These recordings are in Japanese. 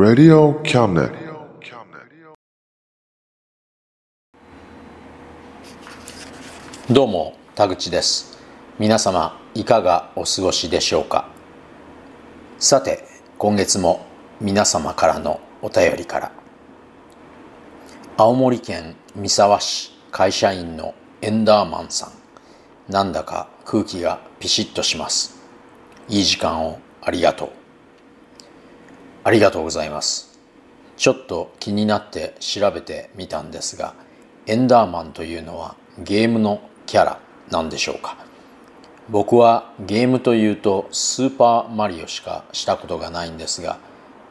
Radio Cabinet. どうも田口です。皆様いかがお過ごしでしょうか？さて今月も皆様からのお便りから。青森県三沢市会社員のエンダーマンさん。なんだか空気がピシッとします。いい時間をありがとう。ありがとうございます。ちょっと気になって調べてみたんですがエンダーマンというのはゲームのキャラなんでしょうか？僕はゲームというとスーパーマリオしかしたことがないんですが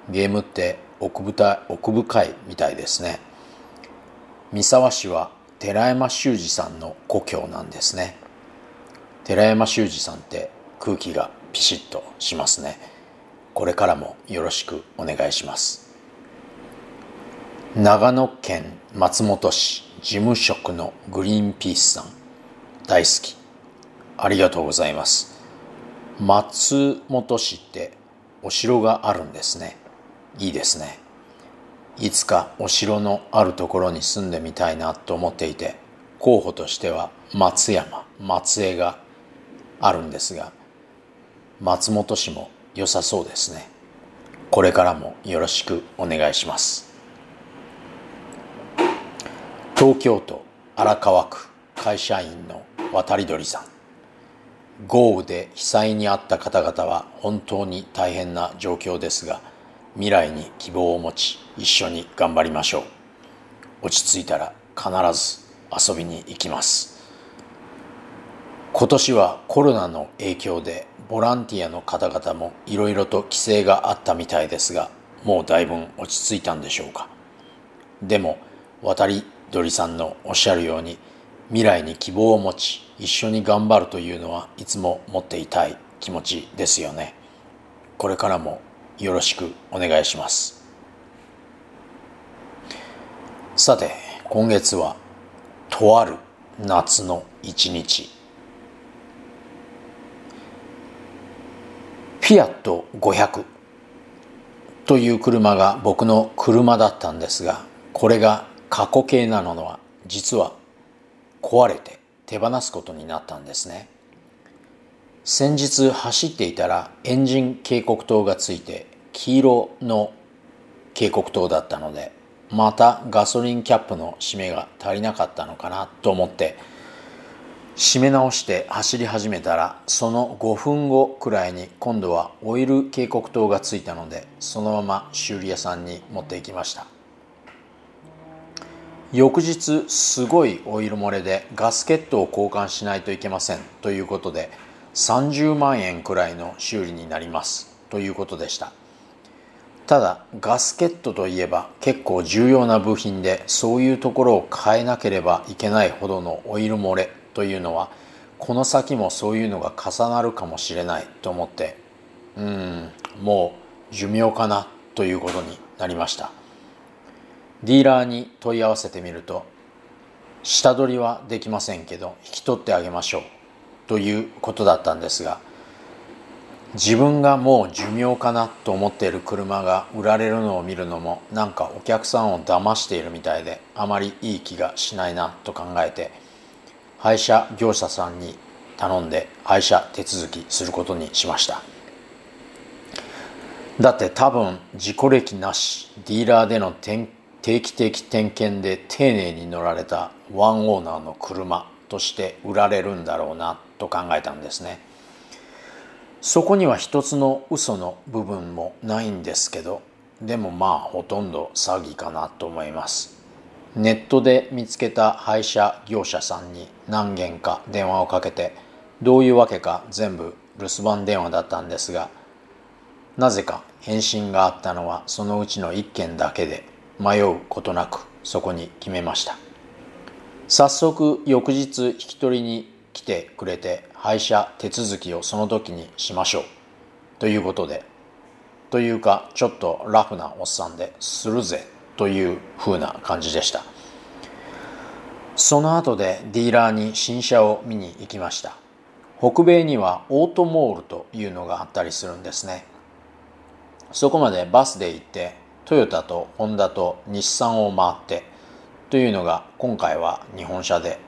ゲームって奥深い奥深いみたいですね。三沢市は寺山修司さんの故郷なんですね。寺山修司さんって空気がピシッとしますね。これからもよろしくお願いします。長野県松本市事務職のグリーンピースさん大好き。ありがとうございます。松本市ってお城があるんですね。いいですね。いつかお城のあるところに住んでみたいなと思っていて候補としては松山松江があるんですが松本市も良さそうですね。これからもよろしくお願いします。東京都荒川区会社員の渡り鳥さん。豪雨で被災に遭った方々は本当に大変な状況ですが未来に希望を持ち一緒に頑張りましょう。落ち着いたら必ず遊びに行きます。今年はコロナの影響でボランティアの方々もいろいろと規制があったみたいですがもうだいぶ落ち着いたんでしょうか？でも渡り鳥さんのおっしゃるように未来に希望を持ち一緒に頑張るというのはいつも持っていたい気持ちですよね。これからもよろしくお願いします。さて今月はとある夏の一日。フィアット500という車が僕の車だったんですがこれが過去形なのは実は壊れて手放すことになったんですね。先日走っていたらエンジン警告灯がついて黄色の警告灯だったのでまたガソリンキャップの締めが足りなかったのかなと思って締め直して走り始めたらその5分後くらいに今度はオイル警告灯がついたのでそのまま修理屋さんに持って行きました。翌日すごいオイル漏れでガスケットを交換しないといけませんということで30万円くらいの修理になりますということでした。ただガスケットといえば結構重要な部品でそういうところを変えなければいけないほどのオイル漏れというのはこの先もそういうのが重なるかもしれないと思ってうんもう寿命かなということになりました。ディーラーに問い合わせてみると下取りはできませんけど引き取ってあげましょうということだったんですが自分がもう寿命かなと思っている車が売られるのを見るのもなんかお客さんを騙しているみたいであまりいい気がしないなと考えて配車業者さんに頼んで配車手続きすることにしました。だって多分事故歴なしディーラーでの定期的点検で丁寧に乗られたワンオーナーの車として売られるんだろうなと考えたんですね。そこには一つの嘘の部分もないんですけどでもまあほとんど詐欺かなと思います。ネットで見つけた配車業者さんに何件か電話をかけてどういうわけか全部留守番電話だったんですがなぜか返信があったのはそのうちの1件だけで迷うことなくそこに決めました。早速翌日引き取りに来てくれて配車手続きをその時にしましょう。ということでというかちょっとラフなおっさんでするぜ。という風な感じでした。その後でディーラーに新車を見に行きました。北米にはオートモールというのがあったりするんですね。そこまでバスで行ってトヨタとホンダと日産を回ってというのが今回は日本車で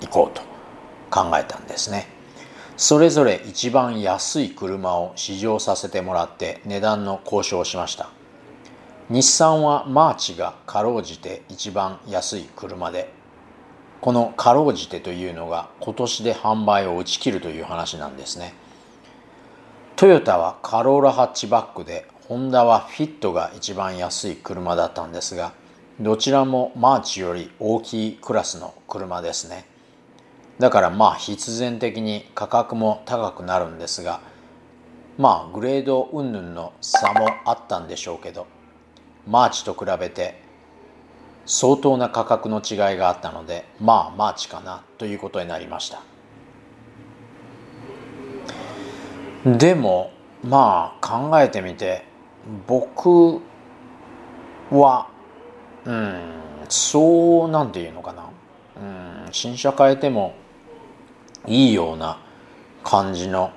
行こうと考えたんですね。それぞれ一番安い車を試乗させてもらって値段の交渉をしました。日産はマーチがかろうじて一番安い車でこのかろうじてというのが今年で販売を打ち切るという話なんですね。トヨタはカローラハッチバックでホンダはフィットが一番安い車だったんですがどちらもマーチより大きいクラスの車ですね。だからまあ必然的に価格も高くなるんですがまあグレード云々の差もあったんでしょうけどマーチと比べて相当な価格の違いがあったのでまあマーチかなということになりました。でもまあ考えてみて僕はうんそうなんていうのかな。うん新車変えてもいいような感じの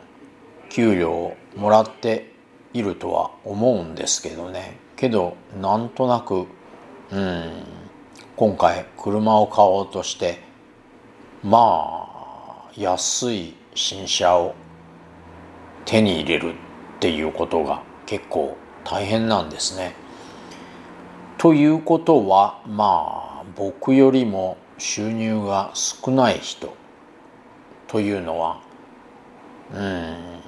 給料をもらっているとは思うんですけどねけどなんとなくうん今回車を買おうとしてまあ安い新車を手に入れるっていうことが結構大変なんですね。ということはまあ僕よりも収入が少ない人というのはうん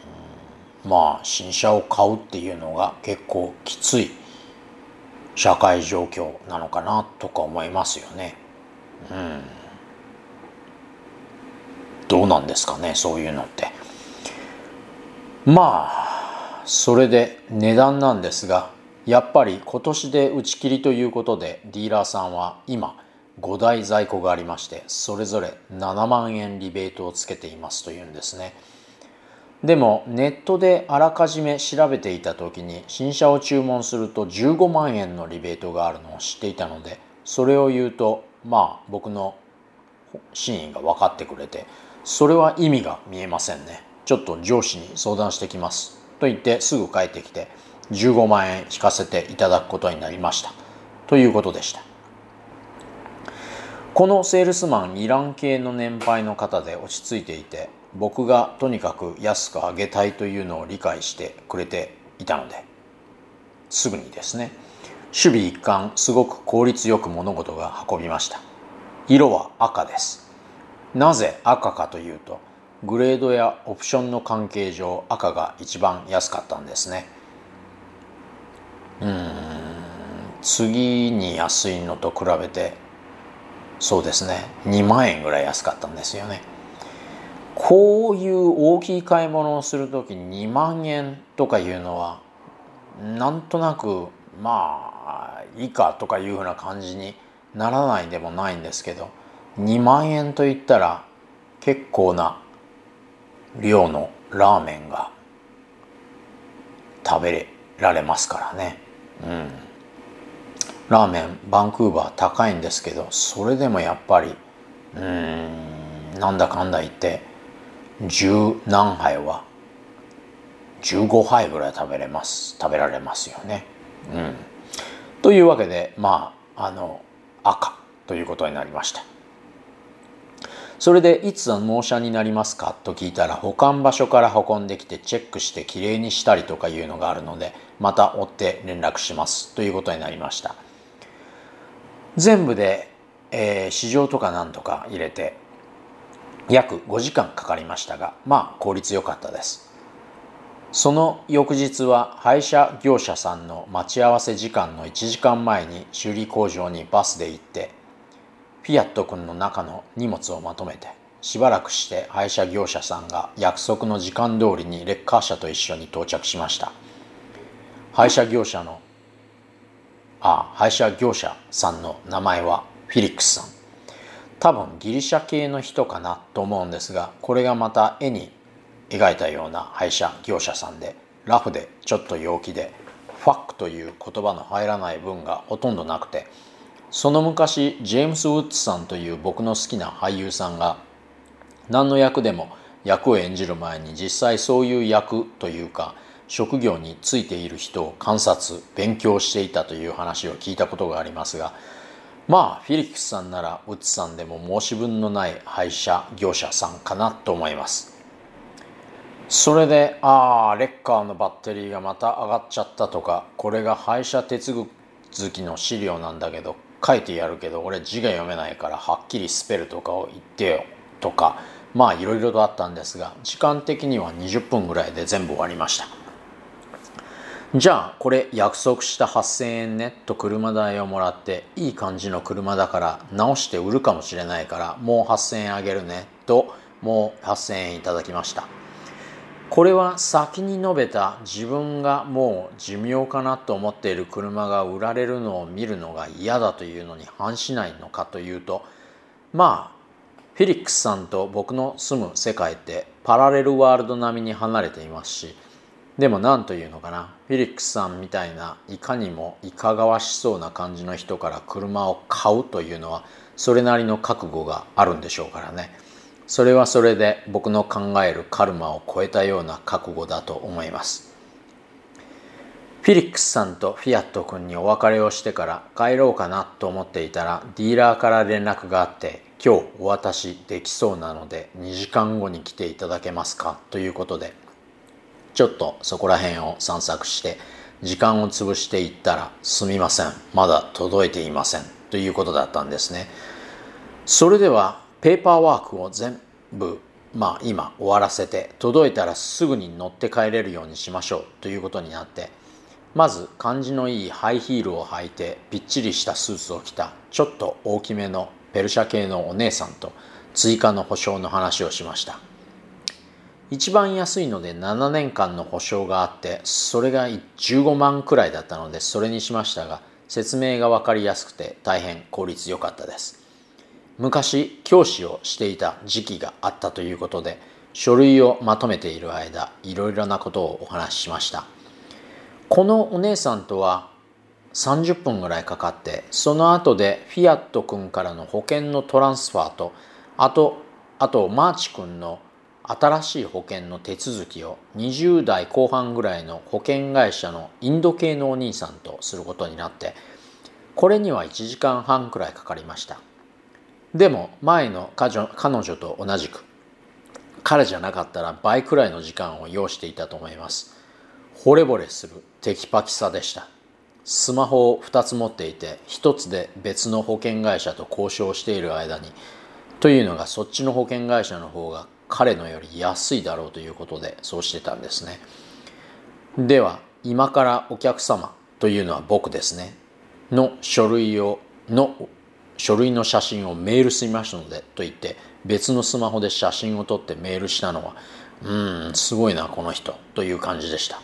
まあ新車を買うっていうのが結構きつい社会状況なのかなとか思いますよね。うん、どうなんですかねそういうのって。まあそれで値段なんですがやっぱり今年で打ち切りということでディーラーさんは今5台在庫がありましてそれぞれ7万円リベートをつけていますというんですねでもネットであらかじめ調べていた時に新車を注文すると15万円のリベートがあるのを知っていたのでそれを言うとまあ僕の真意が分かってくれてそれは意味が見えませんね。ちょっと上司に相談してきます。と言ってすぐ帰ってきて15万円引かせていただくことになりました。ということでした。このセールスマンイラン系の年配の方で落ち着いていて僕がとにかく安く上げたいというのを理解してくれていたのですぐにですね守備一貫すごく効率よく物事が運びました。色は赤です。なぜ赤かというとグレードやオプションの関係上赤が一番安かったんですね。うん次に安いのと比べてそうですね2万円ぐらい安かったんですよね。こういう大きい買い物をする時に2万円とかいうのはなんとなくまあいいかとかいうふうな感じにならないでもないんですけど2万円といったら結構な量のラーメンが食べられますからね。うん。ラーメンバンクーバー高いんですけどそれでもやっぱりうんなんだかんだ言って十何杯は15杯ぐらい食べれます食べられますよね。うん、というわけでまああの赤ということになりました。それでいつ納車になりますか？と聞いたら保管場所から運んできてチェックしてきれいにしたりとかいうのがあるのでまた追って連絡しますということになりました全部で、えー、市場とかなんとか入れて約5時間かかりましたがまあ効率良かったです。その翌日は配車業者さんの待ち合わせ時間の1時間前に修理工場にバスで行ってフィアット君の中の荷物をまとめてしばらくして配車業者さんが約束の時間通りにレッカー車と一緒に到着しました。配車業者のあ配車業者さんの名前はフィリックスさん。多分ギリシャ系の人かなと思うんですがこれがまた絵に描いたような配車業者さんでラフでちょっと陽気でファックという言葉の入らない文がほとんどなくてその昔ジェームス・ウッズさんという僕の好きな俳優さんが何の役でも役を演じる前に実際そういう役というか職業についている人を観察勉強していたという話を聞いたことがありますがまあフィリックスさんならウッズさんでも申し分のない配車業者さんかなと思います。それでああレッカーのバッテリーがまた上がっちゃったとかこれが配車手続きの資料なんだけど書いてやるけど俺字が読めないからはっきりスペルとかを言ってよとかまあいろいろとあったんですが時間的には20分ぐらいで全部終わりました。じゃあこれ約束した8000円ねと車代をもらっていい感じの車だから直して売るかもしれないからもう8000円あげるねともう8000円いただきました。これは先に述べた自分がもう寿命かなと思っている車が売られるのを見るのが嫌だというのに反しないのかというとまあフィリックスさんと僕の住む世界ってパラレルワールド並みに離れていますしでも何というのかな。フィリックスさんみたいないかにもいかがわしそうな感じの人から車を買うというのはそれなりの覚悟があるんでしょうからね。それはそれで僕の考えるカルマを超えたような覚悟だと思います。フィリックスさんとフィアット君にお別れをしてから帰ろうかなと思っていたらディーラーから連絡があって今日お渡しできそうなので2時間後に来ていただけますか？ということでちょっとそこら辺を散策して時間を潰していったらすみません。まだ届いていません。ということだったんですね。それではペーパーワークを全部まあ今終わらせて届いたらすぐに乗って帰れるようにしましょうということになってまず感じのいいハイヒールを履いてぴっちりしたスーツを着たちょっと大きめのペルシャ系のお姉さんと追加の保証の話をしました。一番安いので7年間の保証があってそれが15万くらいだったのでそれにしましたが説明が分かりやすくて大変効率良かったです。昔教師をしていた時期があったということで書類をまとめている間いろいろなことをお話ししました。このお姉さんとは30分ぐらいかかってその後でフィアット君からの保険のトランスファーとあとあとマーチ君の新しい保険の手続きを20代後半ぐらいの保険会社のインド系のお兄さんとすることになってこれには1時間半くらいかかりました。でも前の彼女と同じく彼じゃなかったら倍くらいの時間を要していたと思います。惚れ惚れするテキパキさでした。スマホを2つ持っていて1つで別の保険会社と交渉している間にというのがそっちの保険会社の方が彼のより安いだろうということでそうしてたんですね。では今からお客様というのは僕ですね。の書類をの書類の写真をメールしますのでと言って別のスマホで写真を撮ってメールしたのはうんすごいなこの人という感じでした。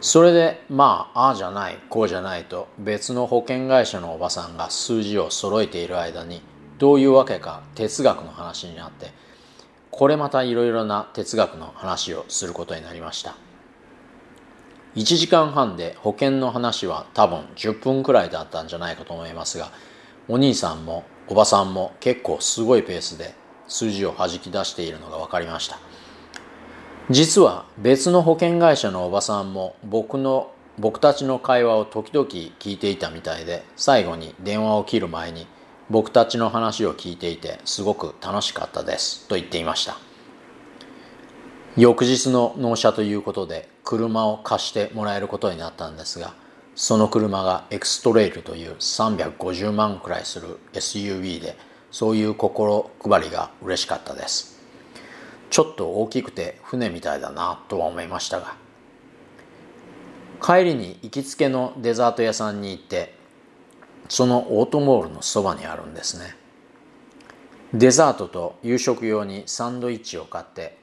それでまあああじゃないこうじゃないと別の保険会社のおばさんが数字を揃えている間にどういうわけか哲学の話になってこれまたいろいろな哲学の話をすることになりました。1時間半で保険の話は多分10分くらいだったんじゃないかと思いますがお兄さんもおばさんも結構すごいペースで数字を弾き出しているのが分かりました。実は別の保険会社のおばさんも僕の僕たちの会話を時々聞いていたみたいで最後に電話を切る前に僕たちの話を聞いていてすごく楽しかったですと言っていました。翌日の納車ということで車を貸してもらえることになったんですがその車がエクストレイルという350万くらいする SUV でそういう心配りが嬉しかったです。ちょっと大きくて船みたいだなとは思いましたが帰りに行きつけのデザート屋さんに行ってそのオートモールのそばにあるんですね。デザートと夕食用にサンドイッチを買って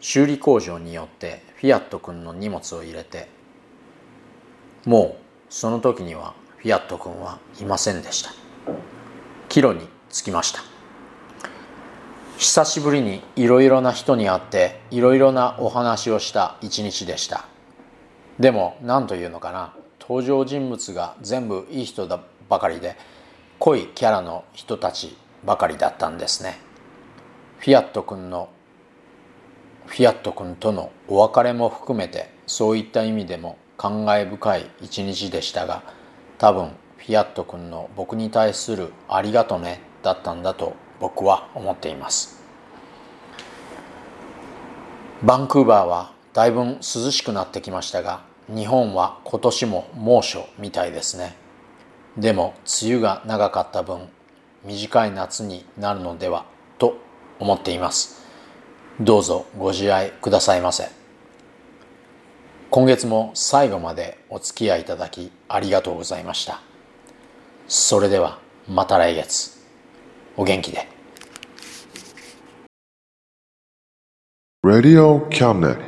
修理工場によってフィアット君の荷物を入れてもうその時にはフィアット君はいませんでした。帰路に着きました。久しぶりにいろいろな人に会っていろいろなお話をした一日でした。でも何というのかな。登場人物が全部いい人だばかりで濃いキャラの人たちばかりだったんですね。フィアット君のフィアット君とのお別れも含めてそういった意味でも感慨深い一日でしたが多分フィアット君の僕に対する「ありがとね」だったんだと僕は思っています。バンクーバーはだいぶ涼しくなってきましたが日本は今年も猛暑みたいですね。でも梅雨が長かった分短い夏になるのではと思っています。どうぞご自愛くださいませ。今月も最後までお付き合いいただきありがとうございました。それではまた来月。お元気で。Radio Cabinet.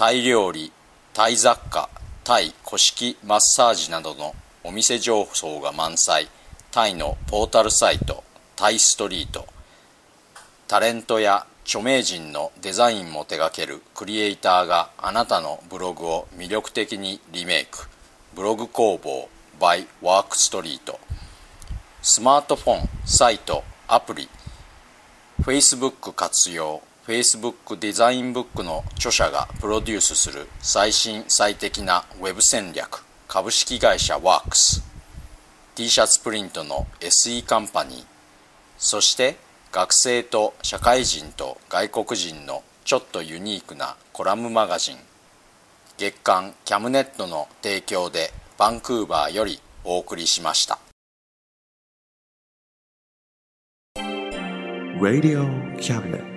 タイ料理タイ雑貨タイ古式マッサージなどのお店情報が満載タイのポータルサイトタイストリート。タレントや著名人のデザインも手掛けるクリエイターがあなたのブログを魅力的にリメイク。ブログ工房 by ワークストリート。スマートフォン、サイト、アプリ。Facebook 活用。Facebook デザインブックの著者がプロデュースする最新最適な Web 戦略株式会社ワークス。T シャツプリントの SE カンパニー。そして学生と社会人と外国人のちょっとユニークなコラムマガジン。月刊キャムネットの提供でバンクーバーよりお送りしました。Radio Cabinet.